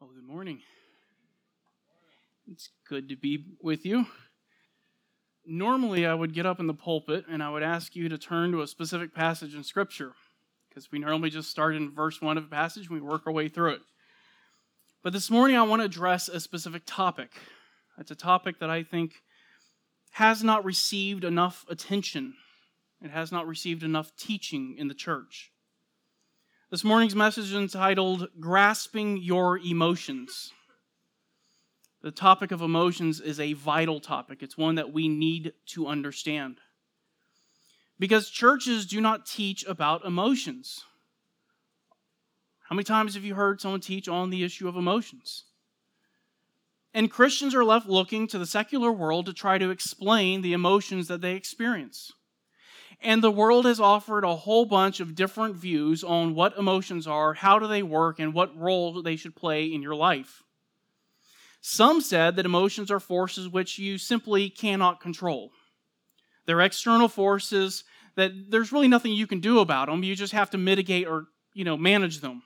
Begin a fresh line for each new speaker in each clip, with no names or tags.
Well, good morning. It's good to be with you. Normally, I would get up in the pulpit and I would ask you to turn to a specific passage in Scripture because we normally just start in verse 1 of a passage and we work our way through it. But this morning, I want to address a specific topic. It's a topic that I think has not received enough attention, it has not received enough teaching in the church. This morning's message is entitled Grasping Your Emotions. The topic of emotions is a vital topic. It's one that we need to understand. Because churches do not teach about emotions. How many times have you heard someone teach on the issue of emotions? And Christians are left looking to the secular world to try to explain the emotions that they experience. And the world has offered a whole bunch of different views on what emotions are, how do they work, and what role they should play in your life. Some said that emotions are forces which you simply cannot control. They're external forces that there's really nothing you can do about them. You just have to mitigate or, you know, manage them,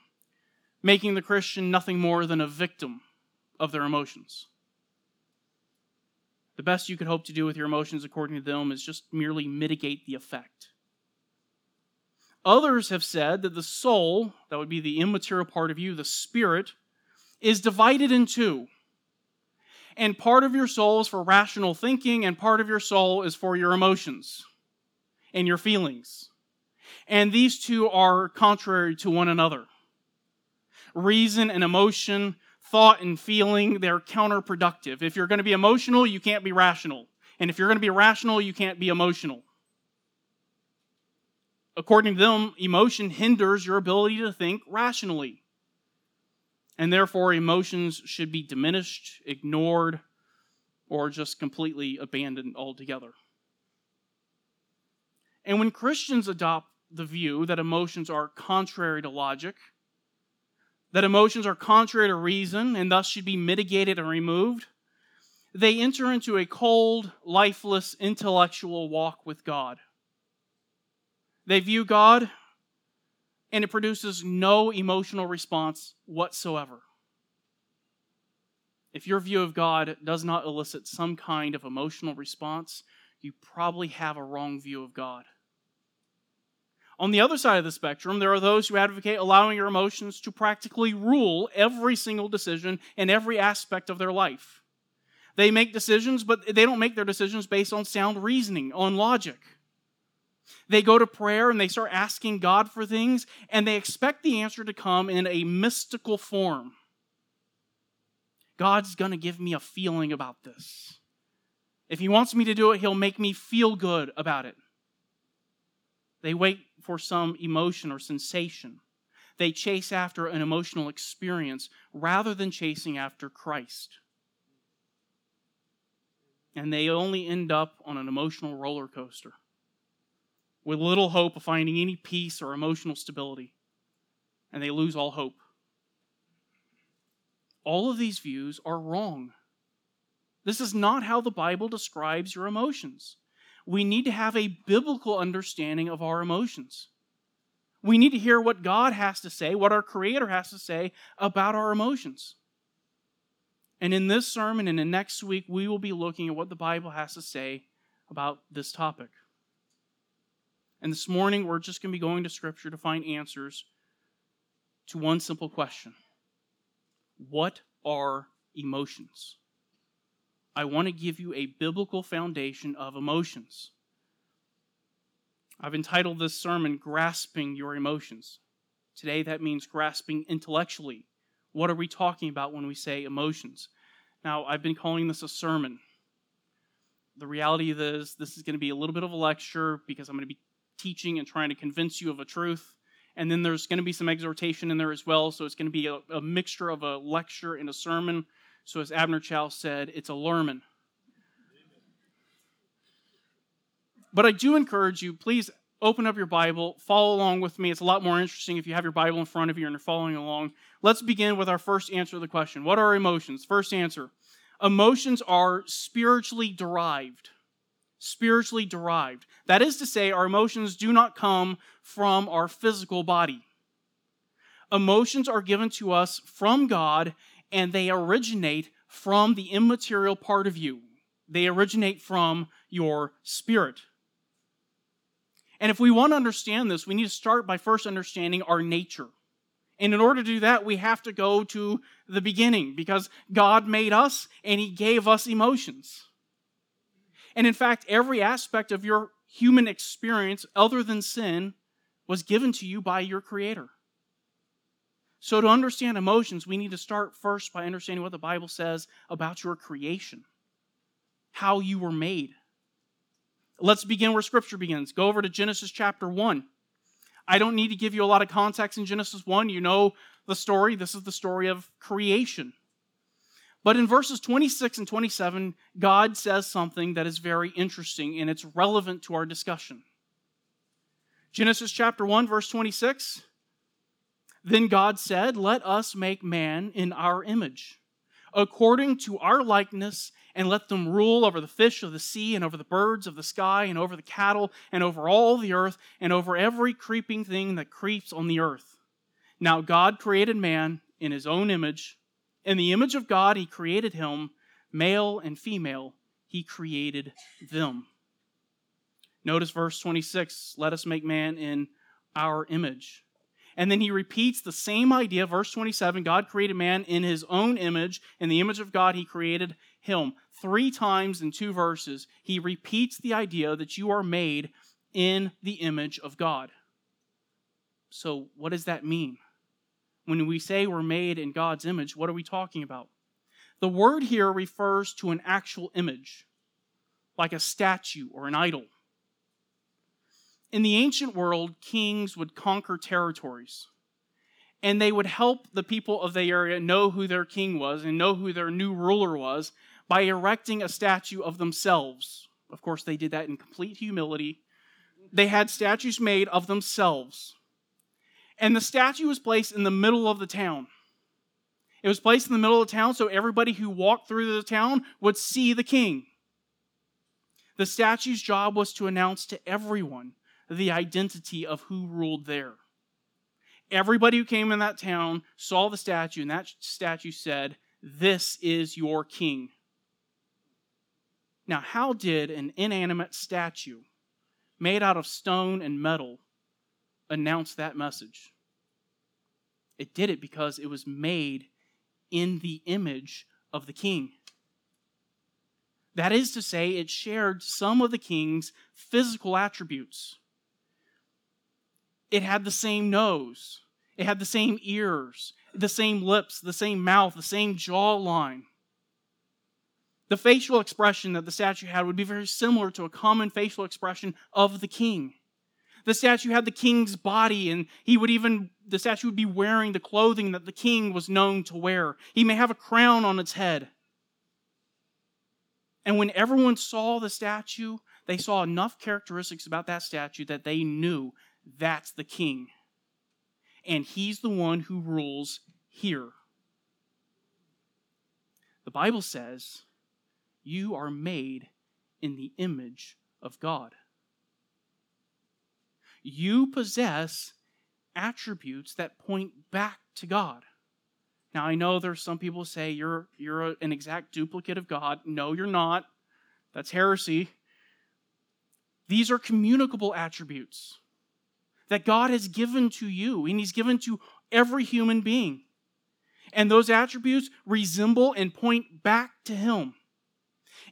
making the Christian nothing more than a victim of their emotions. The best you could hope to do with your emotions, according to them, is just merely mitigate the effect. Others have said that the soul, that would be the immaterial part of you, the spirit, is divided in two. And part of your soul is for rational thinking, and part of your soul is for your emotions and your feelings. And these two are contrary to one another. Reason and emotion thought and feeling, they're counterproductive. If you're going to be emotional, you can't be rational. And if you're going to be rational, you can't be emotional. According to them, emotion hinders your ability to think rationally. And therefore, emotions should be diminished, ignored, or just completely abandoned altogether. And when Christians adopt the view that emotions are contrary to logic, that emotions are contrary to reason and thus should be mitigated and removed, they enter into a cold, lifeless, intellectual walk with God. They view God and it produces no emotional response whatsoever. If your view of God does not elicit some kind of emotional response, you probably have a wrong view of God. On the other side of the spectrum, there are those who advocate allowing your emotions to practically rule every single decision and every aspect of their life. They make decisions, but they don't make their decisions based on sound reasoning, on logic. They go to prayer and they start asking God for things, and they expect the answer to come in a mystical form. God's going to give me a feeling about this. If He wants me to do it, He'll make me feel good about it. They wait for some emotion or sensation. They chase after an emotional experience rather than chasing after Christ. And they only end up on an emotional roller coaster with little hope of finding any peace or emotional stability. And they lose all hope. All of these views are wrong. This is not how the Bible describes your emotions we need to have a biblical understanding of our emotions. We need to hear what God has to say, what our Creator has to say about our emotions. And in this sermon and in next week, we will be looking at what the Bible has to say about this topic. And this morning, we're just going to be going to Scripture to find answers to one simple question What are emotions? I want to give you a biblical foundation of emotions. I've entitled this sermon Grasping Your Emotions. Today, that means grasping intellectually. What are we talking about when we say emotions? Now, I've been calling this a sermon. The reality is, this is going to be a little bit of a lecture because I'm going to be teaching and trying to convince you of a truth. And then there's going to be some exhortation in there as well. So it's going to be a, a mixture of a lecture and a sermon. So, as Abner Chou said, it's a lerman. But I do encourage you, please open up your Bible, follow along with me. It's a lot more interesting if you have your Bible in front of you and you're following along. Let's begin with our first answer to the question What are emotions? First answer Emotions are spiritually derived. Spiritually derived. That is to say, our emotions do not come from our physical body. Emotions are given to us from God and they originate from the immaterial part of you. They originate from your spirit. And if we want to understand this, we need to start by first understanding our nature. And in order to do that, we have to go to the beginning because God made us and He gave us emotions. And in fact, every aspect of your human experience, other than sin, was given to you by your Creator. So, to understand emotions, we need to start first by understanding what the Bible says about your creation, how you were made. Let's begin where Scripture begins. Go over to Genesis chapter 1. I don't need to give you a lot of context in Genesis 1. You know the story. This is the story of creation. But in verses 26 and 27, God says something that is very interesting and it's relevant to our discussion. Genesis chapter 1, verse 26. Then God said, Let us make man in our image, according to our likeness, and let them rule over the fish of the sea, and over the birds of the sky, and over the cattle, and over all the earth, and over every creeping thing that creeps on the earth. Now God created man in his own image. In the image of God, he created him, male and female, he created them. Notice verse 26 let us make man in our image. And then he repeats the same idea, verse 27 God created man in his own image. In the image of God, he created him. Three times in two verses, he repeats the idea that you are made in the image of God. So, what does that mean? When we say we're made in God's image, what are we talking about? The word here refers to an actual image, like a statue or an idol. In the ancient world, kings would conquer territories, and they would help the people of the area know who their king was and know who their new ruler was by erecting a statue of themselves. Of course, they did that in complete humility. They had statues made of themselves. And the statue was placed in the middle of the town. It was placed in the middle of the town so everybody who walked through the town would see the king. The statue's job was to announce to everyone the identity of who ruled there. Everybody who came in that town saw the statue, and that statue said, This is your king. Now, how did an inanimate statue made out of stone and metal announce that message? It did it because it was made in the image of the king. That is to say, it shared some of the king's physical attributes. It had the same nose, it had the same ears, the same lips, the same mouth, the same jawline. The facial expression that the statue had would be very similar to a common facial expression of the king. The statue had the king's body, and he would even, the statue would be wearing the clothing that the king was known to wear. He may have a crown on its head. And when everyone saw the statue, they saw enough characteristics about that statue that they knew that's the king. And he's the one who rules here. The Bible says you are made in the image of God you possess attributes that point back to God. Now, I know there's some people say you're, you're an exact duplicate of God. No, you're not. That's heresy. These are communicable attributes that God has given to you, and He's given to every human being. And those attributes resemble and point back to Him.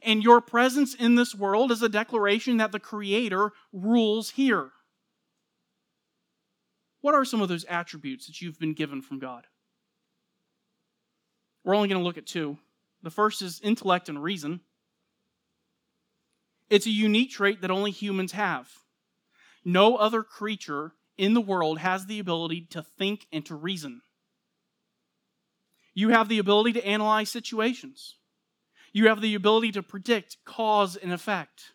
And your presence in this world is a declaration that the Creator rules here. What are some of those attributes that you've been given from God? We're only going to look at two. The first is intellect and reason. It's a unique trait that only humans have. No other creature in the world has the ability to think and to reason. You have the ability to analyze situations. You have the ability to predict cause and effect.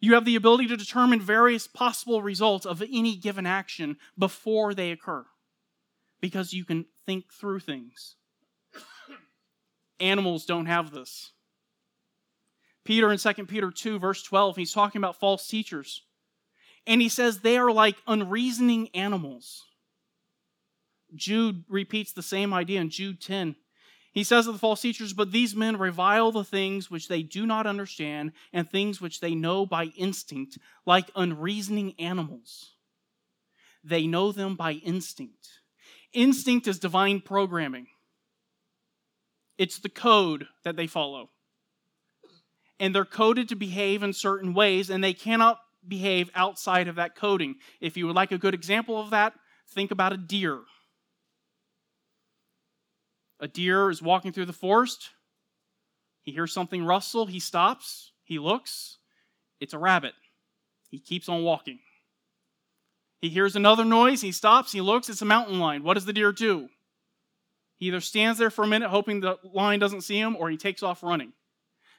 You have the ability to determine various possible results of any given action before they occur because you can think through things. Animals don't have this. Peter in 2 Peter 2, verse 12, he's talking about false teachers. And he says they are like unreasoning animals. Jude repeats the same idea in Jude 10. He says of the false teachers, But these men revile the things which they do not understand and things which they know by instinct, like unreasoning animals. They know them by instinct. Instinct is divine programming, it's the code that they follow. And they're coded to behave in certain ways, and they cannot behave outside of that coding. If you would like a good example of that, think about a deer. A deer is walking through the forest. He hears something rustle. He stops. He looks. It's a rabbit. He keeps on walking. He hears another noise. He stops. He looks. It's a mountain lion. What does the deer do? He either stands there for a minute hoping the lion doesn't see him or he takes off running.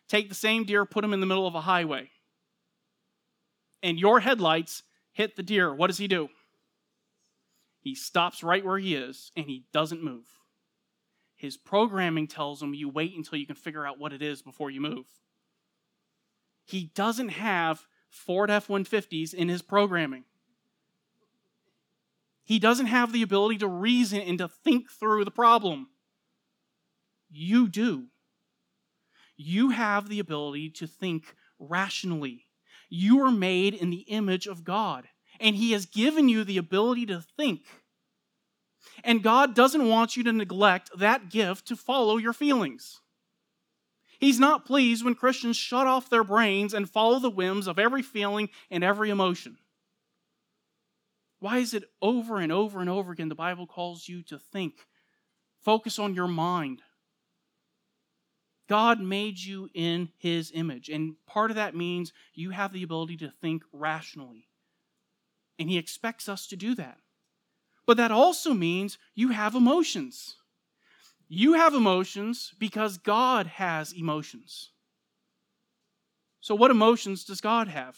Take the same deer, put him in the middle of a highway. And your headlights hit the deer. What does he do? He stops right where he is and he doesn't move. His programming tells him you wait until you can figure out what it is before you move. He doesn't have Ford F 150s in his programming. He doesn't have the ability to reason and to think through the problem. You do. You have the ability to think rationally. You are made in the image of God, and He has given you the ability to think. And God doesn't want you to neglect that gift to follow your feelings. He's not pleased when Christians shut off their brains and follow the whims of every feeling and every emotion. Why is it over and over and over again the Bible calls you to think? Focus on your mind. God made you in His image, and part of that means you have the ability to think rationally. And He expects us to do that. But that also means you have emotions. You have emotions because God has emotions. So, what emotions does God have?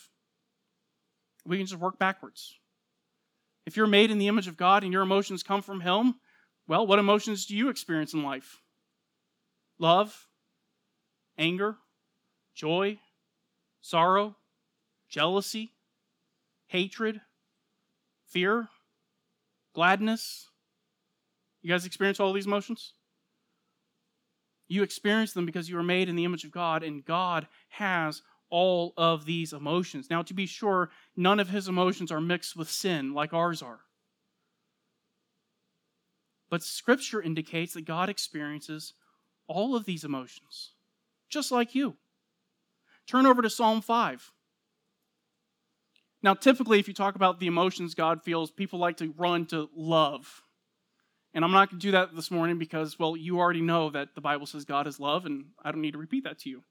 We can just work backwards. If you're made in the image of God and your emotions come from Him, well, what emotions do you experience in life? Love, anger, joy, sorrow, jealousy, hatred, fear, gladness. You guys experience all these emotions? You experience them because you are made in the image of God, and God has all of these emotions. Now, to be sure, none of his emotions are mixed with sin like ours are. But Scripture indicates that God experiences all of these emotions, just like you. Turn over to Psalm 5. Now, typically, if you talk about the emotions God feels, people like to run to love. And I'm not going to do that this morning because, well, you already know that the Bible says God is love, and I don't need to repeat that to you.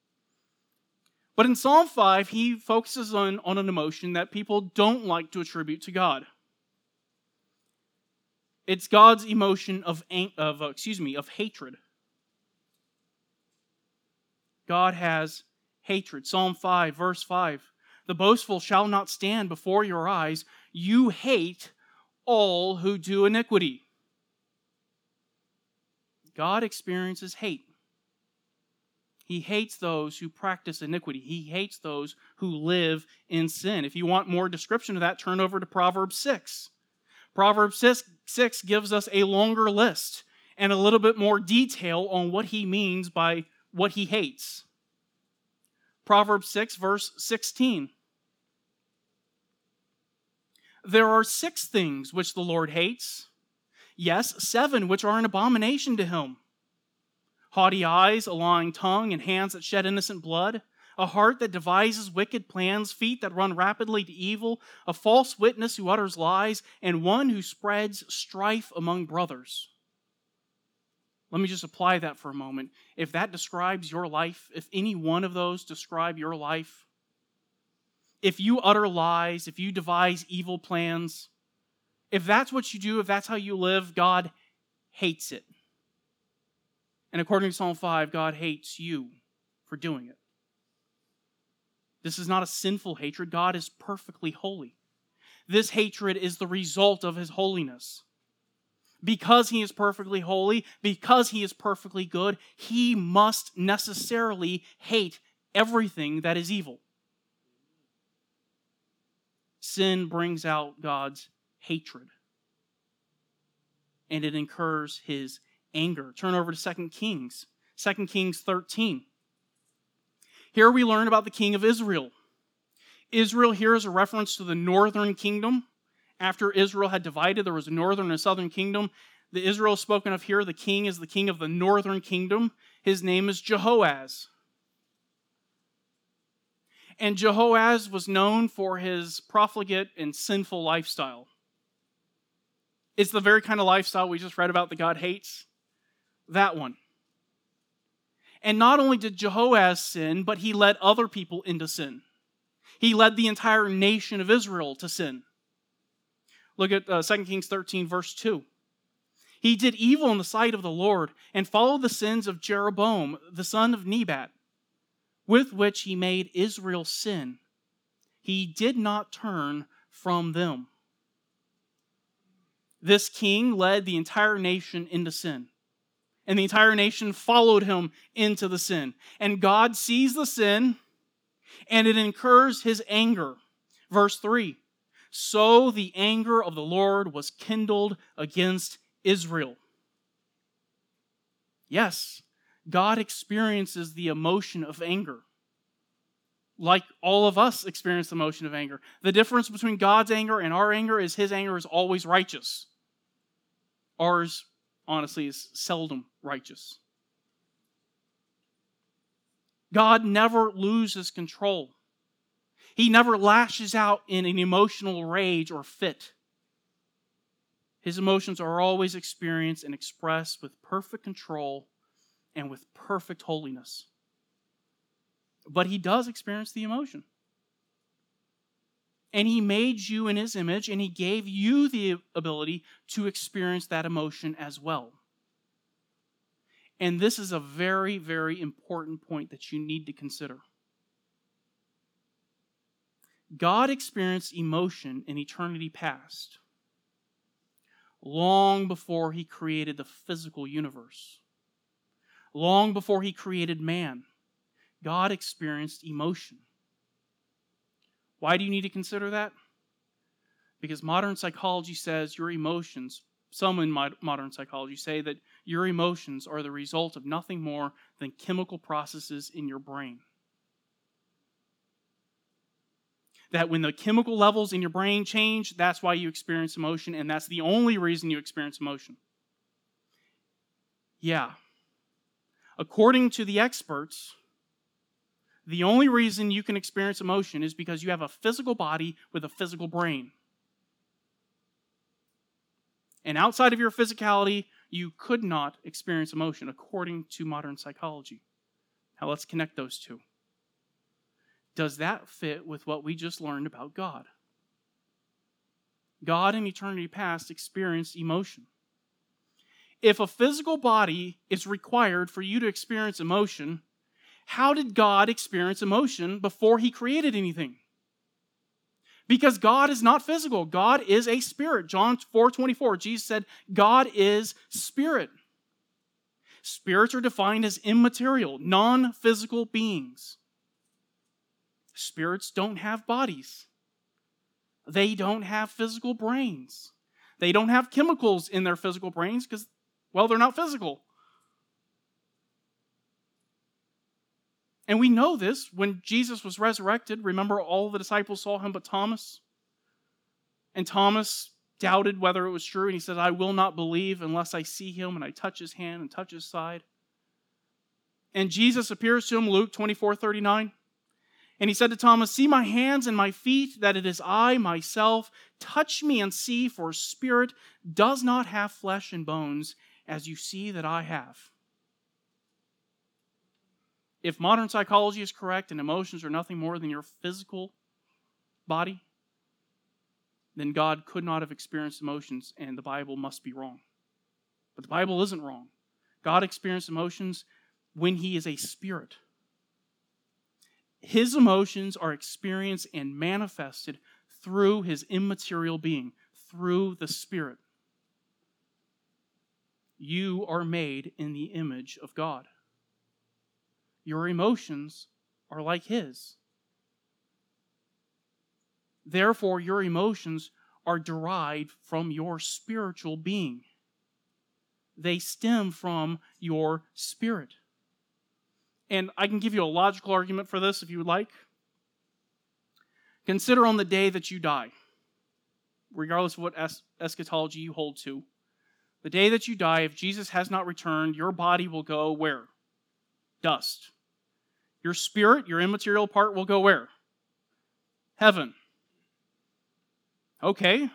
But in Psalm 5, he focuses on, on an emotion that people don't like to attribute to God. It's God's emotion of, of uh, excuse me, of hatred. God has hatred. Psalm 5, verse 5 the boastful shall not stand before your eyes. You hate all who do iniquity. God experiences hate. He hates those who practice iniquity. He hates those who live in sin. If you want more description of that, turn over to Proverbs 6. Proverbs 6, 6 gives us a longer list and a little bit more detail on what he means by what he hates. Proverbs 6, verse 16. There are six things which the Lord hates. Yes, seven which are an abomination to him haughty eyes, a lying tongue, and hands that shed innocent blood, a heart that devises wicked plans, feet that run rapidly to evil, a false witness who utters lies, and one who spreads strife among brothers. Let me just apply that for a moment. If that describes your life, if any one of those describe your life, if you utter lies, if you devise evil plans, if that's what you do, if that's how you live, God hates it. And according to Psalm 5, God hates you for doing it. This is not a sinful hatred. God is perfectly holy. This hatred is the result of his holiness. Because he is perfectly holy, because he is perfectly good, he must necessarily hate everything that is evil sin brings out God's hatred and it incurs his anger. Turn over to 2 Kings, 2 Kings 13. Here we learn about the king of Israel. Israel here is a reference to the northern kingdom. After Israel had divided, there was a northern and a southern kingdom. The Israel spoken of here, the king is the king of the northern kingdom. His name is Jehoaz. And Jehoaz was known for his profligate and sinful lifestyle. It's the very kind of lifestyle we just read about that God hates. That one. And not only did Jehoaz sin, but he led other people into sin. He led the entire nation of Israel to sin. Look at uh, 2 Kings 13, verse 2. He did evil in the sight of the Lord and followed the sins of Jeroboam, the son of Nebat, with which he made Israel sin. He did not turn from them. This king led the entire nation into sin. And the entire nation followed him into the sin. And God sees the sin and it incurs his anger. Verse 3 So the anger of the Lord was kindled against Israel. Yes, God experiences the emotion of anger. Like all of us experience the emotion of anger. The difference between God's anger and our anger is his anger is always righteous. Ours, honestly, is seldom righteous. God never loses control. He never lashes out in an emotional rage or fit. His emotions are always experienced and expressed with perfect control and with perfect holiness. But he does experience the emotion. And he made you in his image, and he gave you the ability to experience that emotion as well. And this is a very, very important point that you need to consider. God experienced emotion in eternity past, long before he created the physical universe, long before he created man. God experienced emotion. Why do you need to consider that? Because modern psychology says your emotions, some in modern psychology say that your emotions are the result of nothing more than chemical processes in your brain. That when the chemical levels in your brain change, that's why you experience emotion, and that's the only reason you experience emotion. Yeah. According to the experts, the only reason you can experience emotion is because you have a physical body with a physical brain. And outside of your physicality, you could not experience emotion according to modern psychology. Now let's connect those two. Does that fit with what we just learned about God? God in eternity past experienced emotion. If a physical body is required for you to experience emotion, how did God experience emotion before he created anything? Because God is not physical. God is a spirit. John 4:24, Jesus said, "God is spirit." Spirits are defined as immaterial, non-physical beings. Spirits don't have bodies. They don't have physical brains. They don't have chemicals in their physical brains because, well, they're not physical. And we know this when Jesus was resurrected. Remember, all the disciples saw him but Thomas? And Thomas doubted whether it was true, and he said, I will not believe unless I see him and I touch his hand and touch his side. And Jesus appears to him, Luke 24 39. And he said to Thomas, See my hands and my feet, that it is I myself. Touch me and see, for spirit does not have flesh and bones, as you see that I have if modern psychology is correct and emotions are nothing more than your physical body, then God could not have experienced emotions and the Bible must be wrong. But the Bible isn't wrong. God experienced emotions when He is a spirit. His emotions are experienced and manifested through His immaterial being, through the Spirit. You are made in the image of God your emotions are like His. Therefore, your emotions are derived from your spiritual being. they stem from your spirit. And I can give you a logical argument for this if you would like. Consider on the day that you die, regardless of what es- eschatology you hold to, the day that you die, if Jesus has not returned, your body will go where? Dust. Your spirit, your immaterial part, will go where? Heaven. Okay.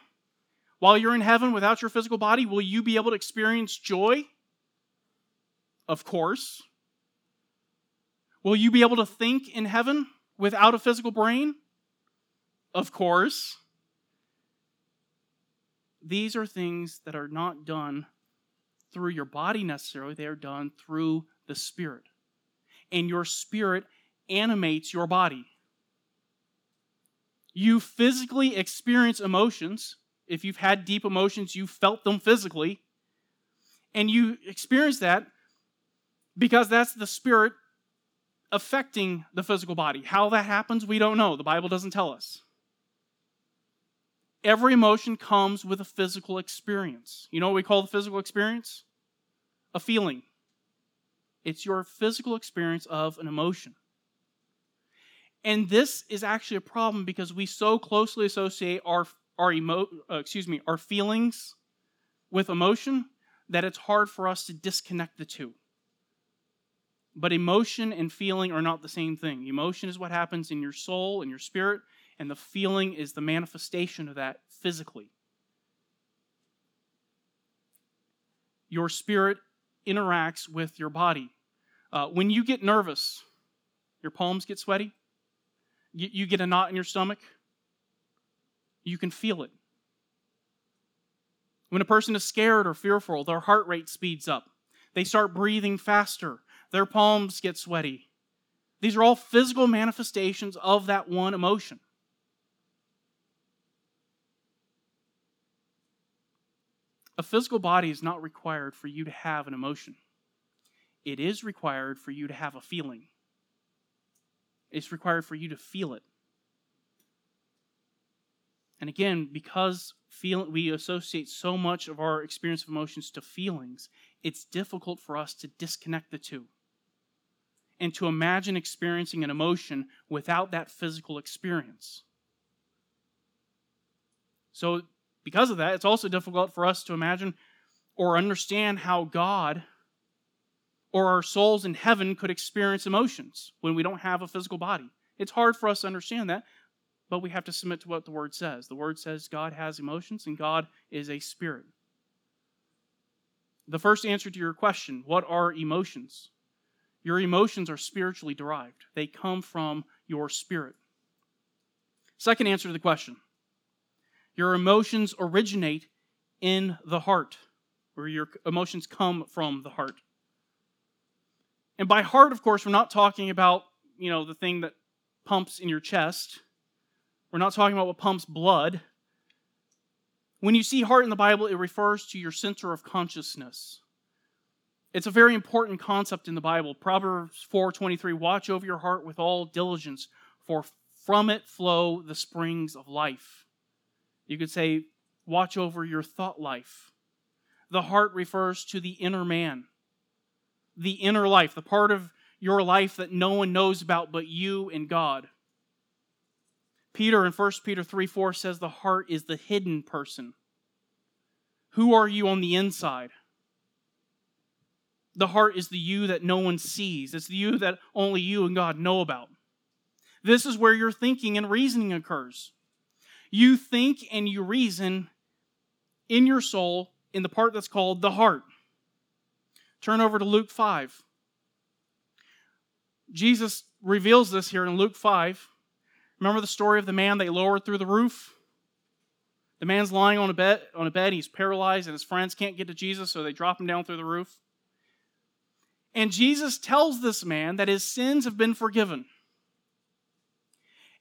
While you're in heaven without your physical body, will you be able to experience joy? Of course. Will you be able to think in heaven without a physical brain? Of course. These are things that are not done through your body necessarily, they are done through the Spirit. And your spirit animates your body. You physically experience emotions. If you've had deep emotions, you felt them physically. And you experience that because that's the spirit affecting the physical body. How that happens, we don't know. The Bible doesn't tell us. Every emotion comes with a physical experience. You know what we call the physical experience? A feeling. It's your physical experience of an emotion. And this is actually a problem because we so closely associate our our emo, uh, excuse me, our feelings with emotion that it's hard for us to disconnect the two. But emotion and feeling are not the same thing. Emotion is what happens in your soul and your spirit, and the feeling is the manifestation of that physically. Your spirit interacts with your body. Uh, when you get nervous, your palms get sweaty, you, you get a knot in your stomach, you can feel it. When a person is scared or fearful, their heart rate speeds up. They start breathing faster. Their palms get sweaty. These are all physical manifestations of that one emotion. A physical body is not required for you to have an emotion. It is required for you to have a feeling. It's required for you to feel it. And again, because feel, we associate so much of our experience of emotions to feelings, it's difficult for us to disconnect the two and to imagine experiencing an emotion without that physical experience. So, because of that, it's also difficult for us to imagine or understand how God or our souls in heaven could experience emotions when we don't have a physical body. It's hard for us to understand that, but we have to submit to what the Word says. The Word says God has emotions and God is a spirit. The first answer to your question what are emotions? Your emotions are spiritually derived, they come from your spirit. Second answer to the question your emotions originate in the heart, or your emotions come from the heart. And by heart, of course, we're not talking about, you know, the thing that pumps in your chest. We're not talking about what pumps blood. When you see heart in the Bible, it refers to your center of consciousness. It's a very important concept in the Bible. Proverbs 4:23, watch over your heart with all diligence, for from it flow the springs of life. You could say, watch over your thought life. The heart refers to the inner man the inner life, the part of your life that no one knows about but you and God. Peter in 1 Peter 3 4 says the heart is the hidden person. Who are you on the inside? The heart is the you that no one sees. It's the you that only you and God know about. This is where your thinking and reasoning occurs. You think and you reason in your soul in the part that's called the heart. Turn over to Luke 5. Jesus reveals this here in Luke 5. Remember the story of the man they lowered through the roof? The man's lying on a bed, on a bed, he's paralyzed, and his friends can't get to Jesus, so they drop him down through the roof. And Jesus tells this man that his sins have been forgiven.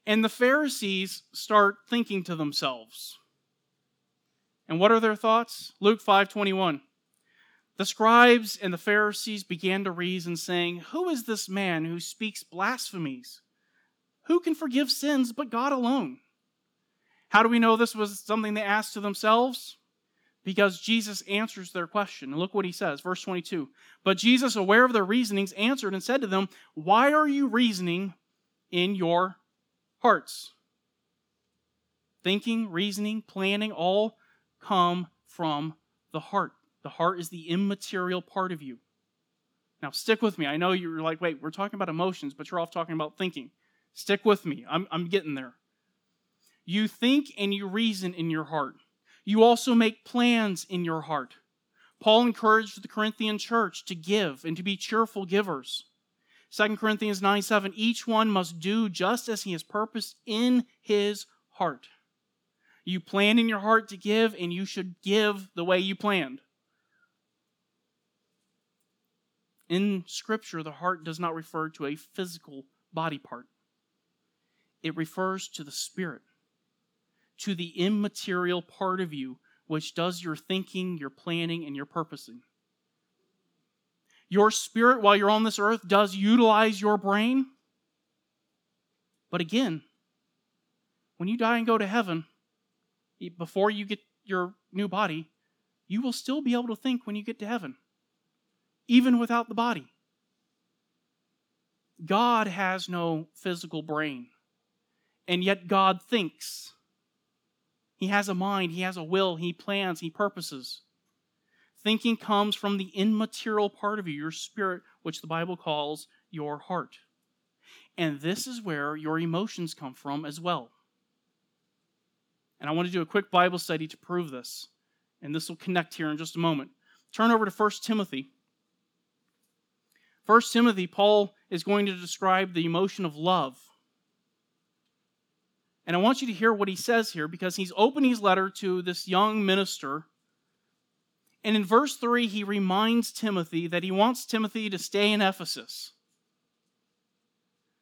And the Pharisees start thinking to themselves. And what are their thoughts? Luke 5:21. The scribes and the Pharisees began to reason, saying, Who is this man who speaks blasphemies? Who can forgive sins but God alone? How do we know this was something they asked to themselves? Because Jesus answers their question. And look what he says, verse 22. But Jesus, aware of their reasonings, answered and said to them, Why are you reasoning in your hearts? Thinking, reasoning, planning all come from the heart. The heart is the immaterial part of you. Now, stick with me. I know you're like, wait, we're talking about emotions, but you're off talking about thinking. Stick with me. I'm, I'm getting there. You think and you reason in your heart. You also make plans in your heart. Paul encouraged the Corinthian church to give and to be cheerful givers. 2 Corinthians 9 7, each one must do just as he has purposed in his heart. You plan in your heart to give, and you should give the way you planned. In Scripture, the heart does not refer to a physical body part, it refers to the spirit, to the immaterial part of you which does your thinking, your planning, and your purposing. Your spirit, while you're on this earth, does utilize your brain. But again, when you die and go to heaven, before you get your new body, you will still be able to think when you get to heaven even without the body. God has no physical brain, and yet God thinks. He has a mind, He has a will, He plans, He purposes. Thinking comes from the immaterial part of you, your spirit, which the Bible calls your heart. And this is where your emotions come from as well. And I want to do a quick Bible study to prove this. And this will connect here in just a moment. Turn over to 1 Timothy 1 Timothy, Paul is going to describe the emotion of love. And I want you to hear what he says here because he's opening his letter to this young minister. And in verse 3, he reminds Timothy that he wants Timothy to stay in Ephesus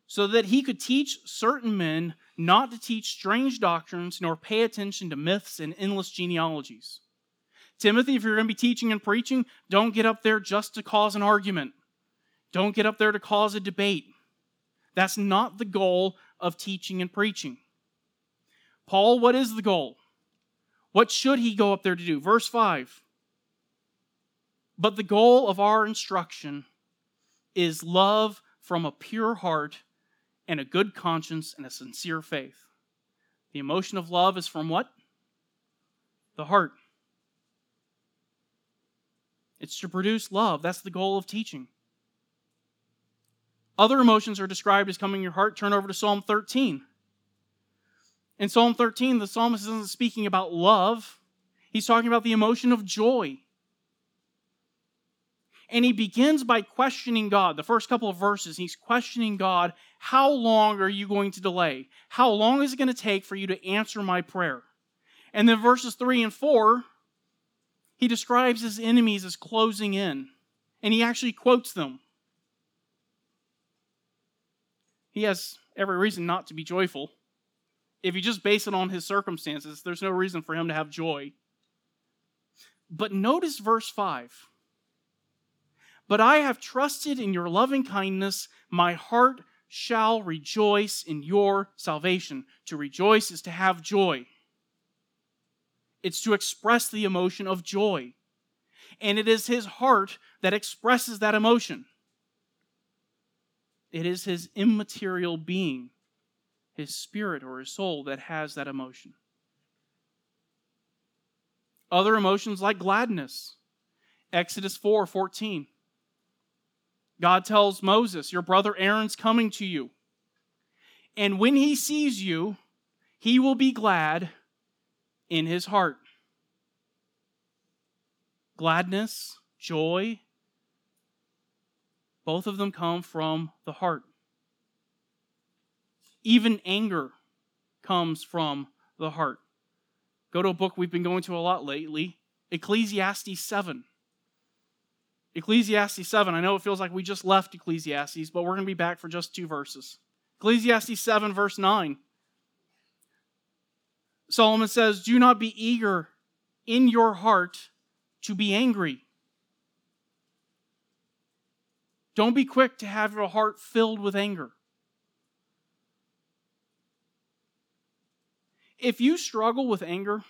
so that he could teach certain men not to teach strange doctrines nor pay attention to myths and endless genealogies. Timothy, if you're going to be teaching and preaching, don't get up there just to cause an argument. Don't get up there to cause a debate. That's not the goal of teaching and preaching. Paul, what is the goal? What should he go up there to do? Verse 5. But the goal of our instruction is love from a pure heart and a good conscience and a sincere faith. The emotion of love is from what? The heart. It's to produce love. That's the goal of teaching. Other emotions are described as coming your heart. Turn over to Psalm 13. In Psalm 13, the psalmist isn't speaking about love, he's talking about the emotion of joy. And he begins by questioning God. The first couple of verses, he's questioning God How long are you going to delay? How long is it going to take for you to answer my prayer? And then verses 3 and 4, he describes his enemies as closing in. And he actually quotes them. he has every reason not to be joyful. If you just base it on his circumstances, there's no reason for him to have joy. But notice verse 5. But I have trusted in your loving kindness. My heart shall rejoice in your salvation. To rejoice is to have joy, it's to express the emotion of joy. And it is his heart that expresses that emotion. It is his immaterial being, his spirit or his soul, that has that emotion. Other emotions like gladness. Exodus 4 14. God tells Moses, Your brother Aaron's coming to you. And when he sees you, he will be glad in his heart. Gladness, joy, both of them come from the heart. Even anger comes from the heart. Go to a book we've been going to a lot lately Ecclesiastes 7. Ecclesiastes 7. I know it feels like we just left Ecclesiastes, but we're going to be back for just two verses. Ecclesiastes 7, verse 9. Solomon says, Do not be eager in your heart to be angry. Don't be quick to have your heart filled with anger. If you struggle with anger,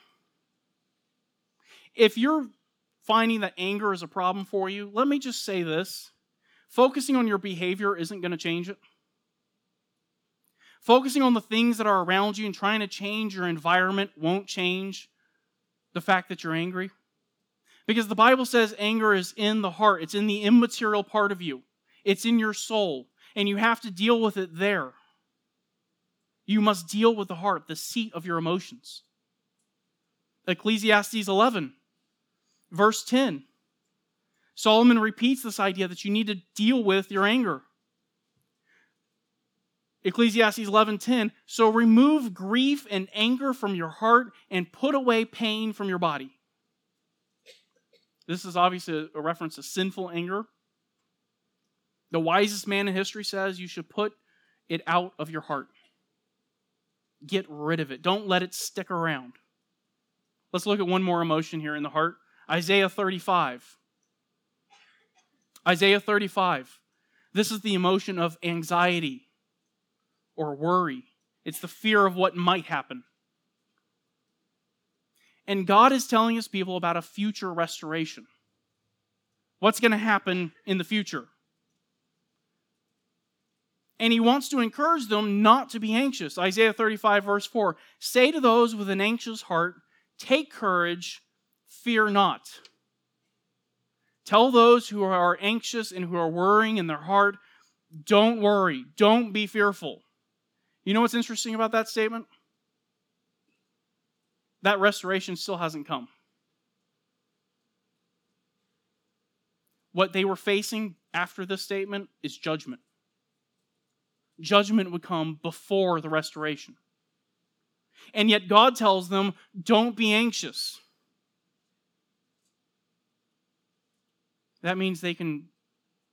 If you're finding that anger is a problem for you, let me just say this focusing on your behavior isn't going to change it. Focusing on the things that are around you and trying to change your environment won't change the fact that you're angry. Because the Bible says anger is in the heart, it's in the immaterial part of you, it's in your soul, and you have to deal with it there. You must deal with the heart, the seat of your emotions. Ecclesiastes 11, verse 10. Solomon repeats this idea that you need to deal with your anger. Ecclesiastes 11:10 So remove grief and anger from your heart and put away pain from your body. This is obviously a reference to sinful anger. The wisest man in history says you should put it out of your heart. Get rid of it. Don't let it stick around. Let's look at one more emotion here in the heart. Isaiah 35. Isaiah 35. This is the emotion of anxiety or worry. It's the fear of what might happen. And God is telling his people about a future restoration. What's going to happen in the future? And he wants to encourage them not to be anxious. Isaiah 35, verse 4 Say to those with an anxious heart, Take courage, fear not. Tell those who are anxious and who are worrying in their heart, Don't worry, don't be fearful. You know what's interesting about that statement? That restoration still hasn't come. What they were facing after this statement is judgment. Judgment would come before the restoration. And yet God tells them, don't be anxious. That means they can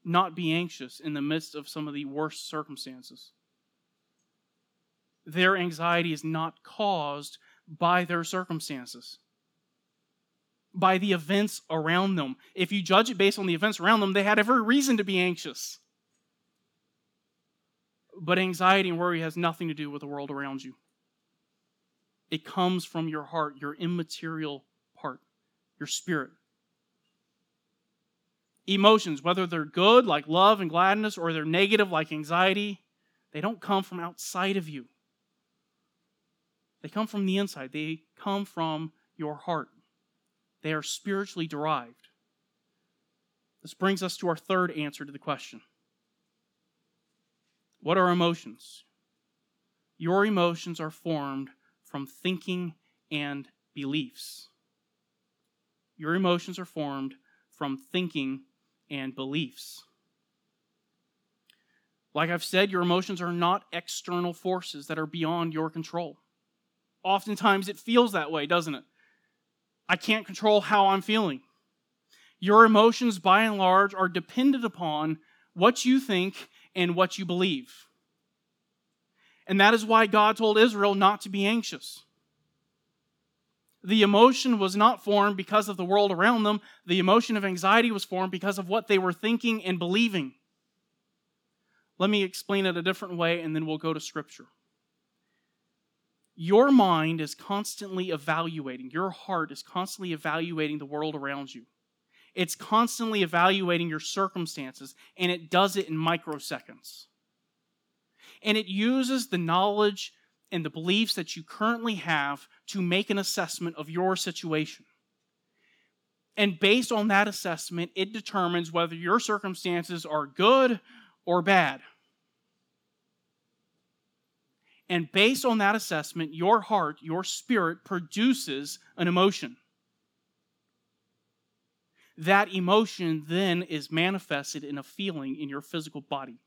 not be anxious in the midst of some of the worst circumstances their anxiety is not caused by their circumstances, by the events around them. If you judge it based on the events around them, they had every reason to be anxious. But anxiety and worry has nothing to do with the world around you. It comes from your heart, your immaterial part, your spirit. Emotions, whether they're good, like love and gladness, or they're negative, like anxiety, they don't come from outside of you. They come from the inside, they come from your heart. They are spiritually derived. This brings us to our third answer to the question What are emotions? Your emotions are formed from thinking and beliefs. Your emotions are formed from thinking and beliefs. Like I've said, your emotions are not external forces that are beyond your control. Oftentimes it feels that way, doesn't it? I can't control how I'm feeling. Your emotions, by and large, are dependent upon what you think and what you believe. And that is why God told Israel not to be anxious. The emotion was not formed because of the world around them. The emotion of anxiety was formed because of what they were thinking and believing. Let me explain it a different way, and then we'll go to Scripture. Your mind is constantly evaluating, your heart is constantly evaluating the world around you. It's constantly evaluating your circumstances, and it does it in microseconds. And it uses the knowledge and the beliefs that you currently have to make an assessment of your situation. And based on that assessment, it determines whether your circumstances are good or bad. And based on that assessment, your heart, your spirit produces an emotion. That emotion then is manifested in a feeling in your physical body.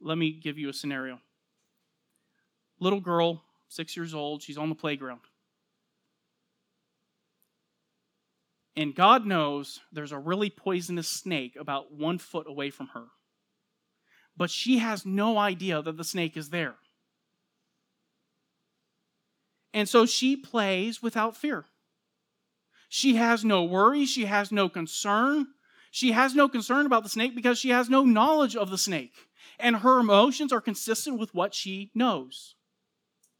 Let me give you a scenario. Little girl, six years old, she's on the playground. And God knows there's a really poisonous snake about one foot away from her but she has no idea that the snake is there. And so she plays without fear. She has no worry, she has no concern. She has no concern about the snake because she has no knowledge of the snake. And her emotions are consistent with what she knows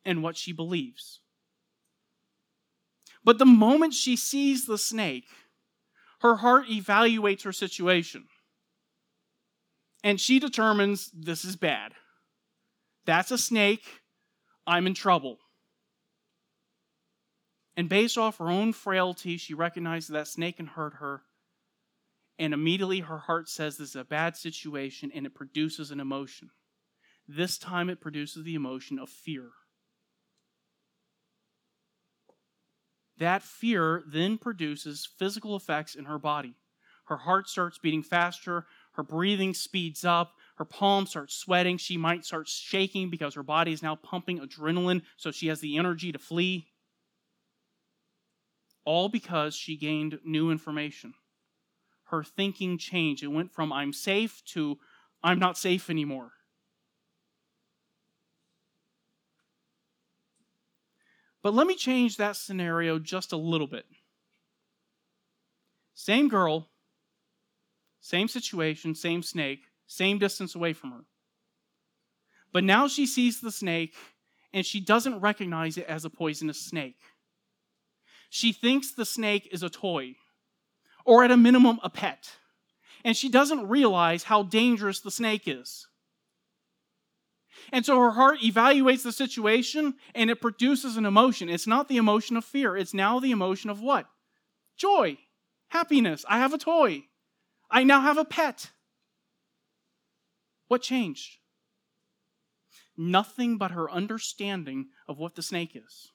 and what she believes. But the moment she sees the snake, her heart evaluates her situation. And she determines this is bad. That's a snake. I'm in trouble. And based off her own frailty, she recognizes that snake can hurt her. And immediately her heart says this is a bad situation and it produces an emotion. This time it produces the emotion of fear. That fear then produces physical effects in her body. Her heart starts beating faster, her breathing speeds up, her palms start sweating, she might start shaking because her body is now pumping adrenaline so she has the energy to flee. All because she gained new information. Her thinking changed. It went from I'm safe to I'm not safe anymore. But let me change that scenario just a little bit. Same girl, same situation, same snake, same distance away from her. But now she sees the snake and she doesn't recognize it as a poisonous snake. She thinks the snake is a toy, or at a minimum, a pet. And she doesn't realize how dangerous the snake is. And so her heart evaluates the situation and it produces an emotion. It's not the emotion of fear, it's now the emotion of what? Joy, happiness. I have a toy. I now have a pet. What changed? Nothing but her understanding of what the snake is.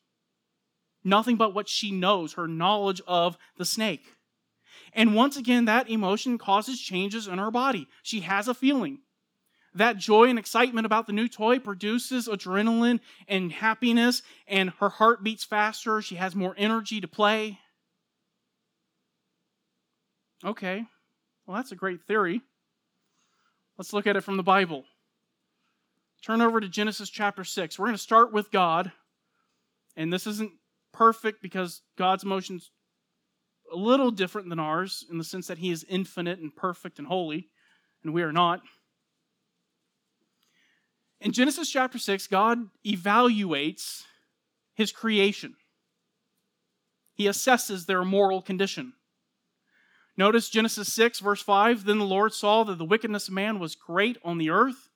Nothing but what she knows, her knowledge of the snake. And once again, that emotion causes changes in her body. She has a feeling. That joy and excitement about the new toy produces adrenaline and happiness, and her heart beats faster. She has more energy to play. Okay, well, that's a great theory. Let's look at it from the Bible. Turn over to Genesis chapter 6. We're going to start with God. And this isn't perfect because God's emotions a little different than ours in the sense that he is infinite and perfect and holy, and we are not. In Genesis chapter 6, God evaluates his creation. He assesses their moral condition. Notice Genesis 6, verse 5 Then the Lord saw that the wickedness of man was great on the earth,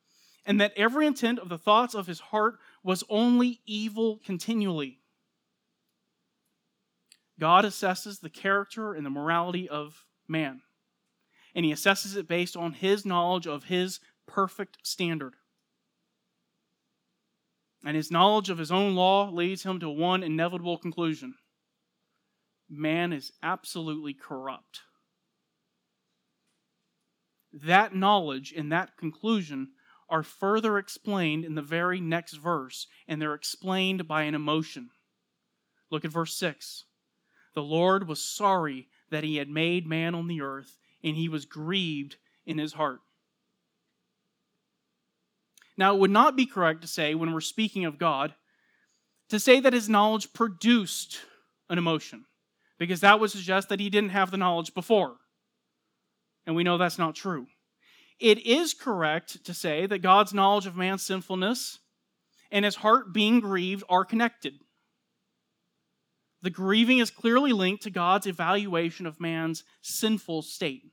and that every intent of the thoughts of his heart was only evil continually. God assesses the character and the morality of man, and he assesses it based on his knowledge of his perfect standard. And his knowledge of his own law leads him to one inevitable conclusion man is absolutely corrupt. That knowledge and that conclusion are further explained in the very next verse, and they're explained by an emotion. Look at verse 6. The Lord was sorry that he had made man on the earth, and he was grieved in his heart. Now, it would not be correct to say, when we're speaking of God, to say that his knowledge produced an emotion, because that would suggest that he didn't have the knowledge before. And we know that's not true. It is correct to say that God's knowledge of man's sinfulness and his heart being grieved are connected. The grieving is clearly linked to God's evaluation of man's sinful state.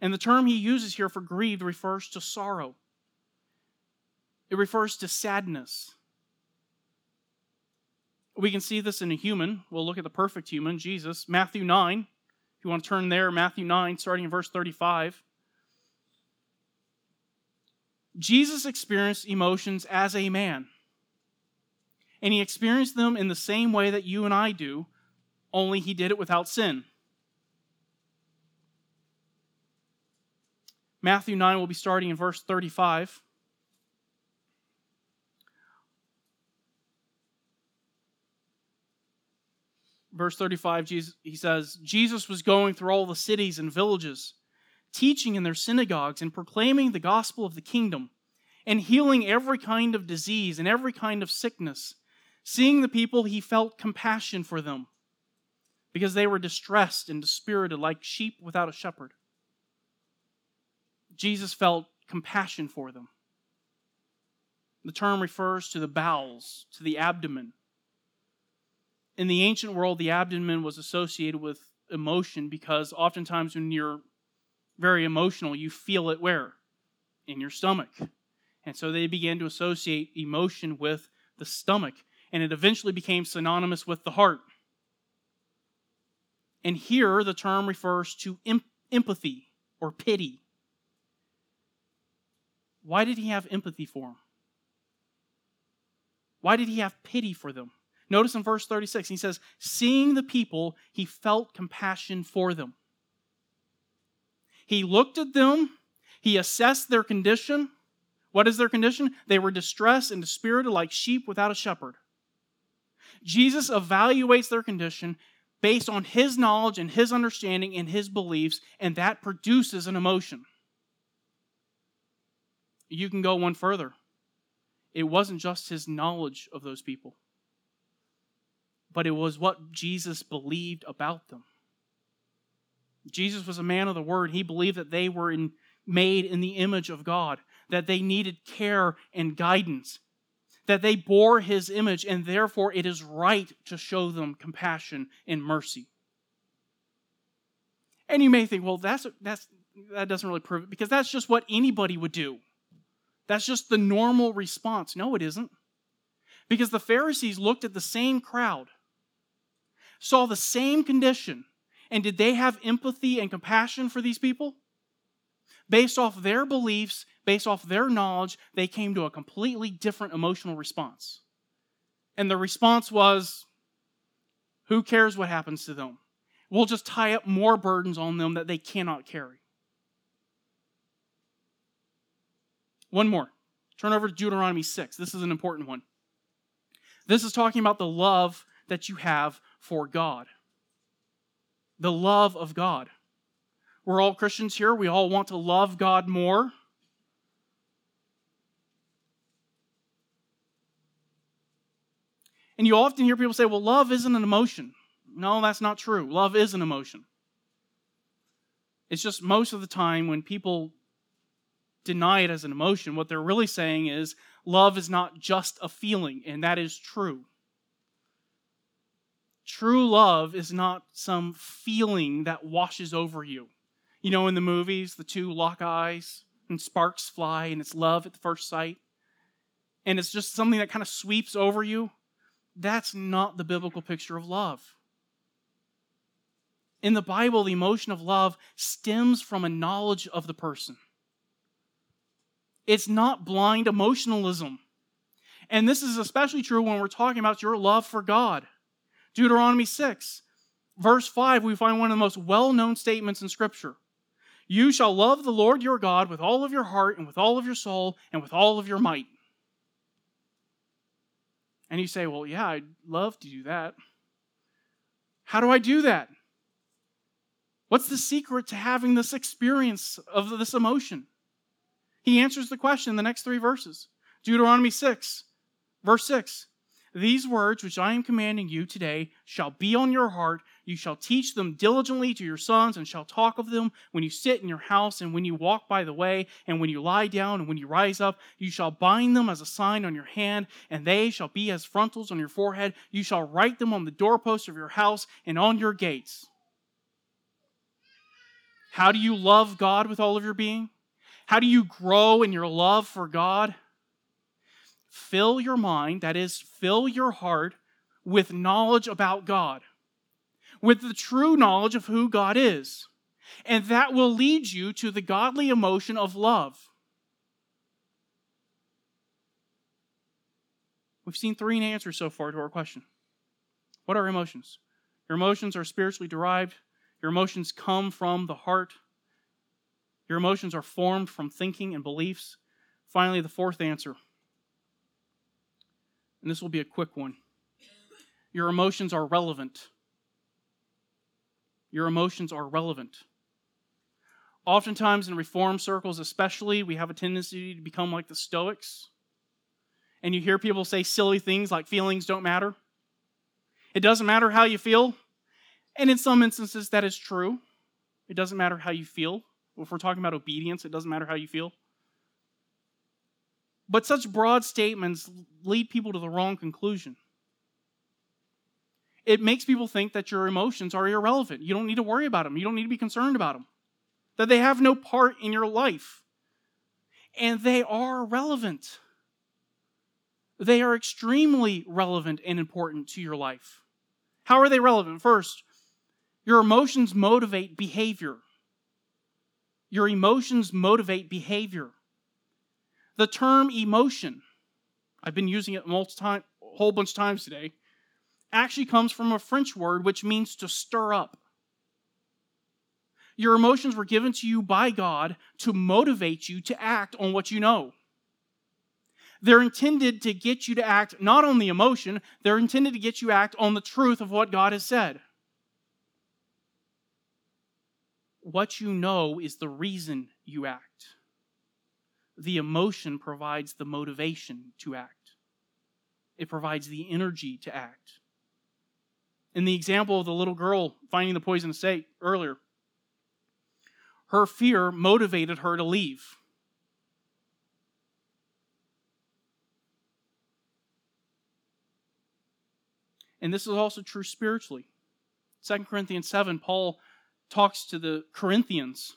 And the term he uses here for grieved refers to sorrow. It refers to sadness. We can see this in a human. We'll look at the perfect human, Jesus. Matthew 9. If you want to turn there, Matthew 9, starting in verse 35. Jesus experienced emotions as a man. And he experienced them in the same way that you and I do, only he did it without sin. Matthew 9 will be starting in verse 35. verse 35, Jesus, he says, Jesus was going through all the cities and villages, teaching in their synagogues and proclaiming the gospel of the kingdom, and healing every kind of disease and every kind of sickness. Seeing the people, he felt compassion for them because they were distressed and dispirited like sheep without a shepherd. Jesus felt compassion for them. The term refers to the bowels, to the abdomen, in the ancient world, the abdomen was associated with emotion because oftentimes when you're very emotional, you feel it where? In your stomach. And so they began to associate emotion with the stomach, and it eventually became synonymous with the heart. And here the term refers to empathy or pity. Why did he have empathy for them? Why did he have pity for them? Notice in verse 36, he says, Seeing the people, he felt compassion for them. He looked at them, he assessed their condition. What is their condition? They were distressed and dispirited like sheep without a shepherd. Jesus evaluates their condition based on his knowledge and his understanding and his beliefs, and that produces an emotion. You can go one further. It wasn't just his knowledge of those people, but it was what Jesus believed about them. Jesus was a man of the word. He believed that they were in, made in the image of God, that they needed care and guidance, that they bore his image, and therefore it is right to show them compassion and mercy. And you may think, well, that's, that's, that doesn't really prove it because that's just what anybody would do. That's just the normal response. No, it isn't. Because the Pharisees looked at the same crowd, saw the same condition, and did they have empathy and compassion for these people? Based off their beliefs, based off their knowledge, they came to a completely different emotional response. And the response was who cares what happens to them? We'll just tie up more burdens on them that they cannot carry. One more. Turn over to Deuteronomy 6. This is an important one. This is talking about the love that you have for God. The love of God. We're all Christians here. We all want to love God more. And you often hear people say, well, love isn't an emotion. No, that's not true. Love is an emotion. It's just most of the time when people deny it as an emotion. What they're really saying is love is not just a feeling, and that is true. True love is not some feeling that washes over you. You know, in the movies, the two lock eyes and sparks fly, and it's love at the first sight, and it's just something that kind of sweeps over you. That's not the biblical picture of love. In the Bible, the emotion of love stems from a knowledge of the person. It's not blind emotionalism. And this is especially true when we're talking about your love for God. Deuteronomy 6, verse 5, we find one of the most well known statements in Scripture. You shall love the Lord your God with all of your heart and with all of your soul and with all of your might. And you say, Well, yeah, I'd love to do that. How do I do that? What's the secret to having this experience of this emotion? He answers the question in the next three verses. Deuteronomy 6, verse 6. These words which I am commanding you today shall be on your heart. You shall teach them diligently to your sons, and shall talk of them when you sit in your house, and when you walk by the way, and when you lie down, and when you rise up. You shall bind them as a sign on your hand, and they shall be as frontals on your forehead. You shall write them on the doorposts of your house and on your gates. How do you love God with all of your being? How do you grow in your love for God? Fill your mind, that is, fill your heart with knowledge about God, with the true knowledge of who God is. And that will lead you to the godly emotion of love. We've seen three answers so far to our question. What are emotions? Your emotions are spiritually derived. Your emotions come from the heart. Your emotions are formed from thinking and beliefs. Finally, the fourth answer, and this will be a quick one your emotions are relevant. Your emotions are relevant. Oftentimes in reform circles, especially, we have a tendency to become like the Stoics. And you hear people say silly things like feelings don't matter. It doesn't matter how you feel. And in some instances, that is true. It doesn't matter how you feel. If we're talking about obedience, it doesn't matter how you feel. But such broad statements lead people to the wrong conclusion. It makes people think that your emotions are irrelevant. You don't need to worry about them. You don't need to be concerned about them. That they have no part in your life. And they are relevant. They are extremely relevant and important to your life. How are they relevant? First, your emotions motivate behavior. Your emotions motivate behavior. The term emotion, I've been using it a whole bunch of times today, actually comes from a French word which means to stir up. Your emotions were given to you by God to motivate you to act on what you know. They're intended to get you to act not on the emotion, they're intended to get you to act on the truth of what God has said. What you know is the reason you act. The emotion provides the motivation to act, it provides the energy to act. In the example of the little girl finding the poisonous snake earlier, her fear motivated her to leave. And this is also true spiritually. 2 Corinthians 7, Paul talks to the Corinthians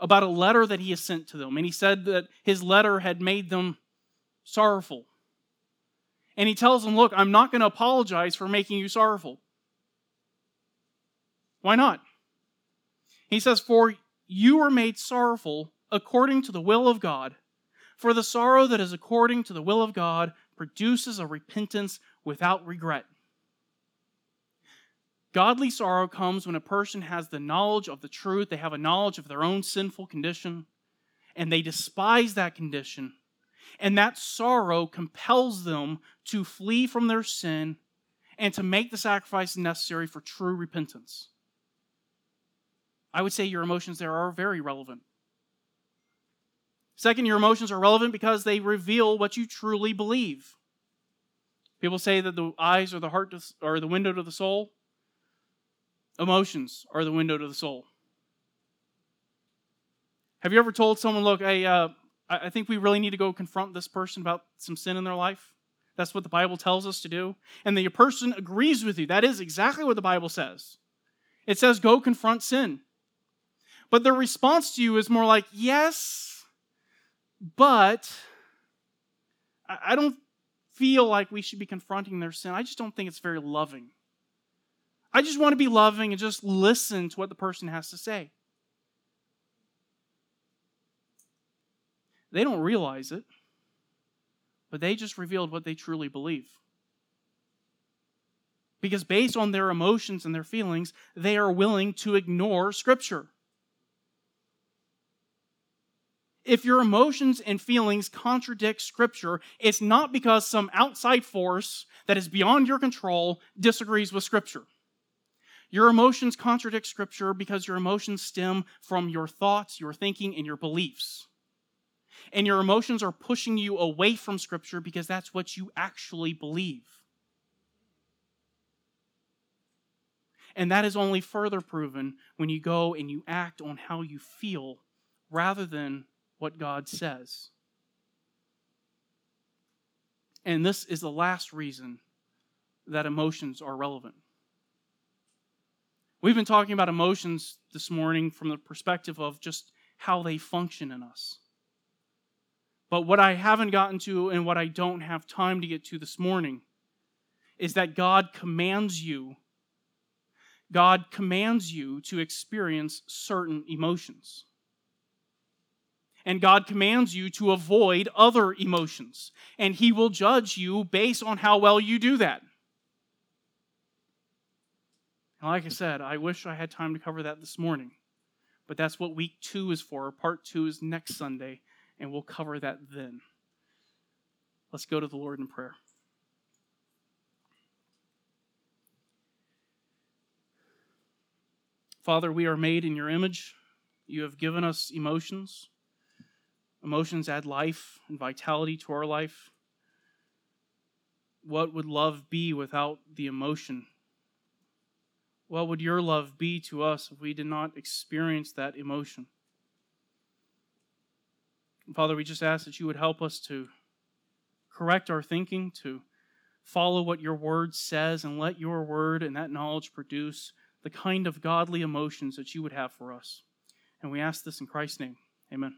about a letter that he has sent to them. And he said that his letter had made them sorrowful. And he tells them, Look, I'm not going to apologize for making you sorrowful. Why not? He says, For you were made sorrowful according to the will of God. For the sorrow that is according to the will of God produces a repentance without regret. Godly sorrow comes when a person has the knowledge of the truth, they have a knowledge of their own sinful condition, and they despise that condition. And that sorrow compels them to flee from their sin and to make the sacrifice necessary for true repentance. I would say your emotions there are very relevant. Second, your emotions are relevant because they reveal what you truly believe. People say that the eyes are the heart or the window to the soul. Emotions are the window to the soul. Have you ever told someone, look, hey, uh, I think we really need to go confront this person about some sin in their life? That's what the Bible tells us to do. And the person agrees with you. That is exactly what the Bible says. It says, go confront sin. But their response to you is more like, yes, but I don't feel like we should be confronting their sin. I just don't think it's very loving. I just want to be loving and just listen to what the person has to say. They don't realize it, but they just revealed what they truly believe. Because based on their emotions and their feelings, they are willing to ignore Scripture. If your emotions and feelings contradict Scripture, it's not because some outside force that is beyond your control disagrees with Scripture. Your emotions contradict Scripture because your emotions stem from your thoughts, your thinking, and your beliefs. And your emotions are pushing you away from Scripture because that's what you actually believe. And that is only further proven when you go and you act on how you feel rather than what God says. And this is the last reason that emotions are relevant. We've been talking about emotions this morning from the perspective of just how they function in us. But what I haven't gotten to and what I don't have time to get to this morning is that God commands you God commands you to experience certain emotions. And God commands you to avoid other emotions. And He will judge you based on how well you do that. And like I said, I wish I had time to cover that this morning. But that's what week two is for. Part two is next Sunday, and we'll cover that then. Let's go to the Lord in prayer. Father, we are made in your image. You have given us emotions. Emotions add life and vitality to our life. What would love be without the emotion what would your love be to us if we did not experience that emotion? Father, we just ask that you would help us to correct our thinking, to follow what your word says and let your word and that knowledge produce the kind of godly emotions that you would have for us. And we ask this in Christ's name. Amen.